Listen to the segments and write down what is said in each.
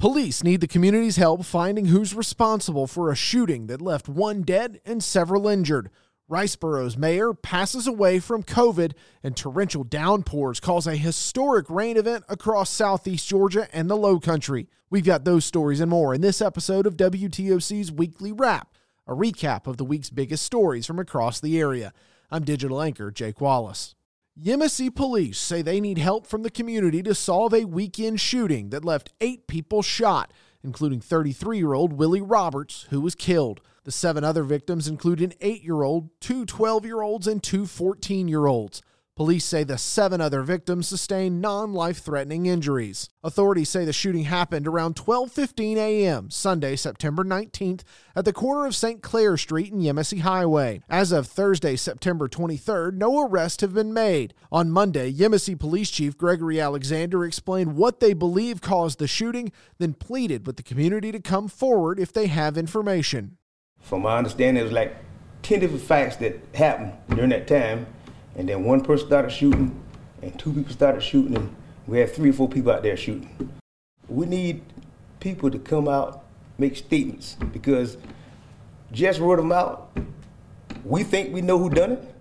Police need the community's help finding who's responsible for a shooting that left one dead and several injured. Riceboro's mayor passes away from COVID, and torrential downpours cause a historic rain event across southeast Georgia and the Low Country. We've got those stories and more in this episode of WTOC's Weekly Wrap, a recap of the week's biggest stories from across the area. I'm digital anchor Jake Wallace. Yemassee police say they need help from the community to solve a weekend shooting that left eight people shot, including 33 year old Willie Roberts, who was killed. The seven other victims include an 8 year old, two 12 year olds, and two 14 year olds. Police say the seven other victims sustained non-life-threatening injuries. Authorities say the shooting happened around 12:15 a.m. Sunday, September 19th, at the corner of St. Clair Street and Yemassee Highway. As of Thursday, September 23rd, no arrests have been made. On Monday, Yemassee Police Chief Gregory Alexander explained what they believe caused the shooting, then pleaded with the community to come forward if they have information. From my understanding, it was like 10 different facts that happened during that time and then one person started shooting, and two people started shooting, and we had three or four people out there shooting. We need people to come out, make statements, because just word of mouth, we think we know who done it,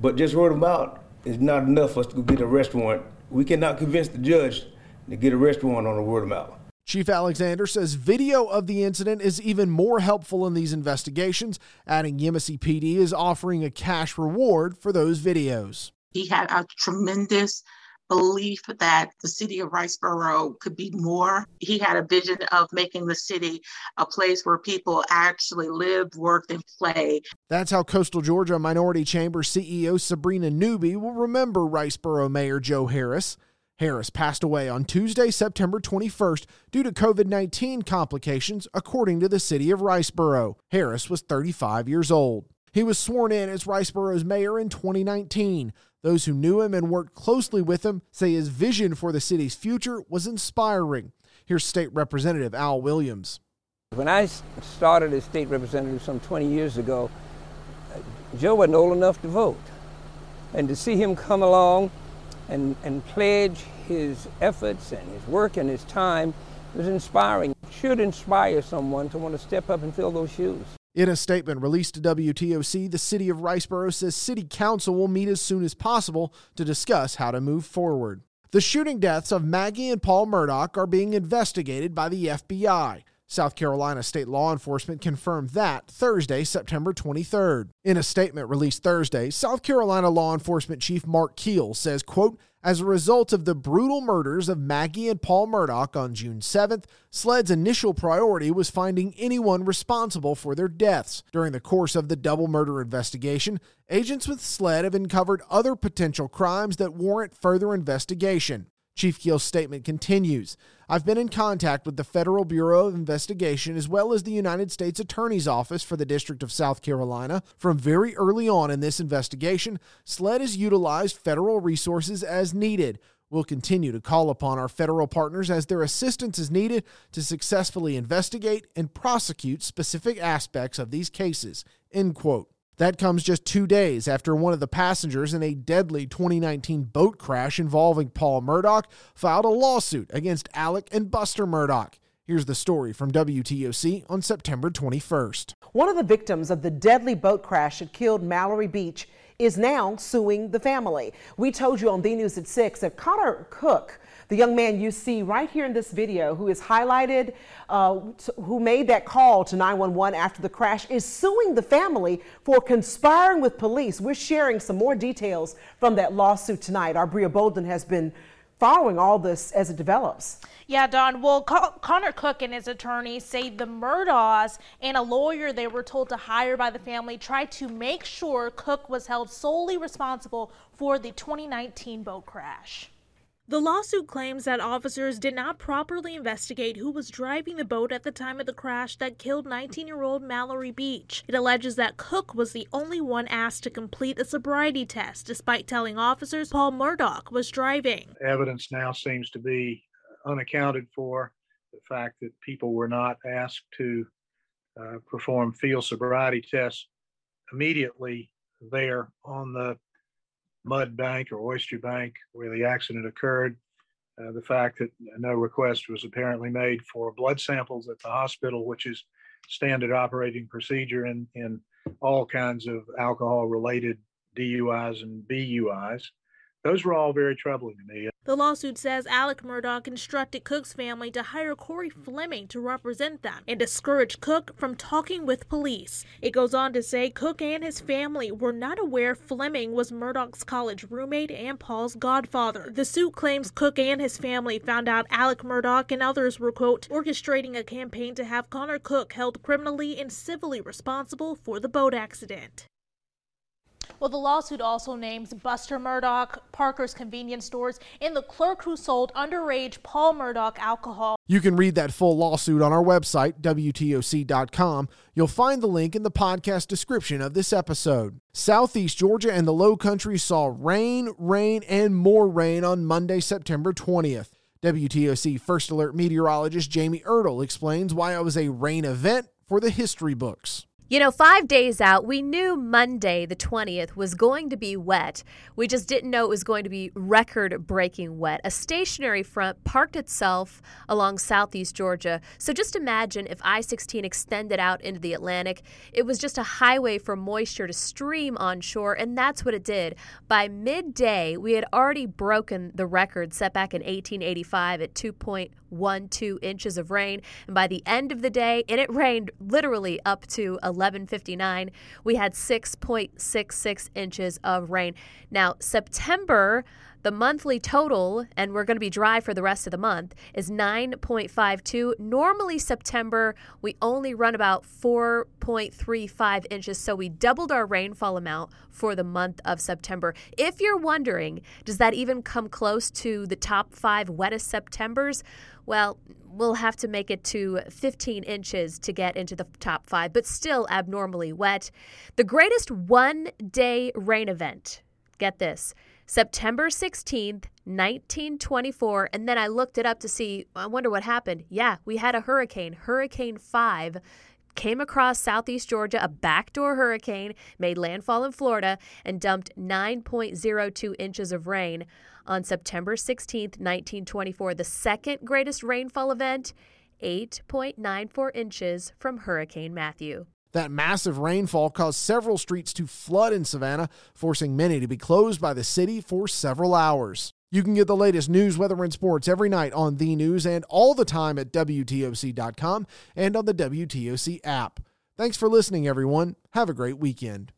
but just word of mouth is not enough for us to go get a arrest warrant. We cannot convince the judge to get a arrest warrant on a word of mouth. Chief Alexander says video of the incident is even more helpful in these investigations, adding Yemassee PD is offering a cash reward for those videos. He had a tremendous belief that the city of Riceboro could be more. He had a vision of making the city a place where people actually live, work, and play. That's how Coastal Georgia Minority Chamber CEO Sabrina Newby will remember Riceboro Mayor Joe Harris. Harris passed away on Tuesday, September 21st due to COVID 19 complications, according to the city of Riceboro. Harris was 35 years old. He was sworn in as Riceboro's mayor in 2019. Those who knew him and worked closely with him say his vision for the city's future was inspiring. Here's State Representative Al Williams. When I started as state representative some 20 years ago, uh, Joe wasn't old enough to vote. And to see him come along and, and pledge his efforts and his work and his time was inspiring. It should inspire someone to want to step up and fill those shoes. In a statement released to WTOC, the city of Riceboro says city council will meet as soon as possible to discuss how to move forward. The shooting deaths of Maggie and Paul Murdaugh are being investigated by the FBI. South Carolina state law enforcement confirmed that Thursday, September 23rd. In a statement released Thursday, South Carolina law enforcement chief Mark Keel says, quote, as a result of the brutal murders of Maggie and Paul Murdaugh on June 7th, SLED's initial priority was finding anyone responsible for their deaths. During the course of the double murder investigation, agents with SLED have uncovered other potential crimes that warrant further investigation. Chief Keel's statement continues I've been in contact with the Federal Bureau of Investigation as well as the United States Attorney's Office for the District of South Carolina. From very early on in this investigation, SLED has utilized federal resources as needed. We'll continue to call upon our federal partners as their assistance is needed to successfully investigate and prosecute specific aspects of these cases. End quote. That comes just two days after one of the passengers in a deadly 2019 boat crash involving Paul Murdaugh filed a lawsuit against Alex and Buster Murdaugh. Here's the story from WTOC on September 21st. One of the victims of the deadly boat crash that killed Mallory Beach is now suing the family. We told you on the news at 6 that Connor Cook the young man you see right here in this video, who is highlighted, uh, who made that call to 911 after the crash, is suing the family for conspiring with police. We're sharing some more details from that lawsuit tonight. Our Bria Bolden has been following all this as it develops. Yeah, Don. Well, Con- Connor Cook and his attorney say the Murdaughs and a lawyer they were told to hire by the family tried to make sure Cook was held solely responsible for the 2019 boat crash. The lawsuit claims that officers did not properly investigate who was driving the boat at the time of the crash that killed 19 year old Mallory Beach. It alleges that Cook was the only one asked to complete a sobriety test, despite telling officers Paul Murdaugh was driving. Evidence now seems to be unaccounted for. The fact that people were not asked to uh, perform field sobriety tests immediately there on the mud bank or oyster bank where the accident occurred. uh, the fact that no request was apparently made for blood samples at the hospital, which is standard operating procedure in, in all kinds of alcohol related DUIs and BUIs. Those were all very troubling to me. The lawsuit says Alex Murdaugh instructed Cook's family to hire Corey Fleming to represent them and discourage Cook from talking with police. It goes on to say Cook and his family were not aware Fleming was Murdaugh's college roommate and Paul's godfather. The suit claims Cook and his family found out Alex Murdaugh and others were, quote, orchestrating a campaign to have Connor Cook held criminally and civilly responsible for the boat accident. Well, the lawsuit also names Buster Murdaugh, Parker's convenience stores, and the clerk who sold underage Paul Murdaugh alcohol. You can read that full lawsuit on our website, WTOC.com. You'll find the link in the podcast description of this episode. Southeast Georgia and the Low Country saw rain, rain, and more rain on Monday, September 20th. WTOC First Alert meteorologist Jamie Ertle explains why it was a rain event for the history books. You know, five days out, we knew Monday, the 20th, was going to be wet. We just didn't know it was going to be record breaking wet. A stationary front parked itself along southeast Georgia. So just imagine if I 16 extended out into the Atlantic. It was just a highway for moisture to stream onshore, and that's what it did. By midday, we had already broken the record set back in 1885 at 2.12 inches of rain. And by the end of the day, and it rained literally up to 11:59, we had 6.66 inches of rain. Now, September the monthly total, and we're going to be dry for the rest of the month, is 9.52. Normally, September, we only run about 4.35 inches, so we doubled our rainfall amount for the month of September. If you're wondering, does that even come close to the top five wettest Septembers? Well, we'll have to make it to 15 inches to get into the top five, but still abnormally wet. The greatest one day rain event, get this, September 16th, 1924. And then I looked it up to see, I wonder what happened. Yeah, we had a hurricane, Hurricane 5 came across southeast Georgia, a backdoor hurricane, made landfall in Florida, and dumped 9.02 inches of rain on September 16, 1924. The second greatest rainfall event, 8.94 inches from Hurricane Matthew. That massive rainfall caused several streets to flood in Savannah, forcing many to be closed by the city for several hours. You can get the latest news, weather, and sports every night on the news and all the time at WTOC.com and on the WTOC app. Thanks for listening, everyone. Have a great weekend.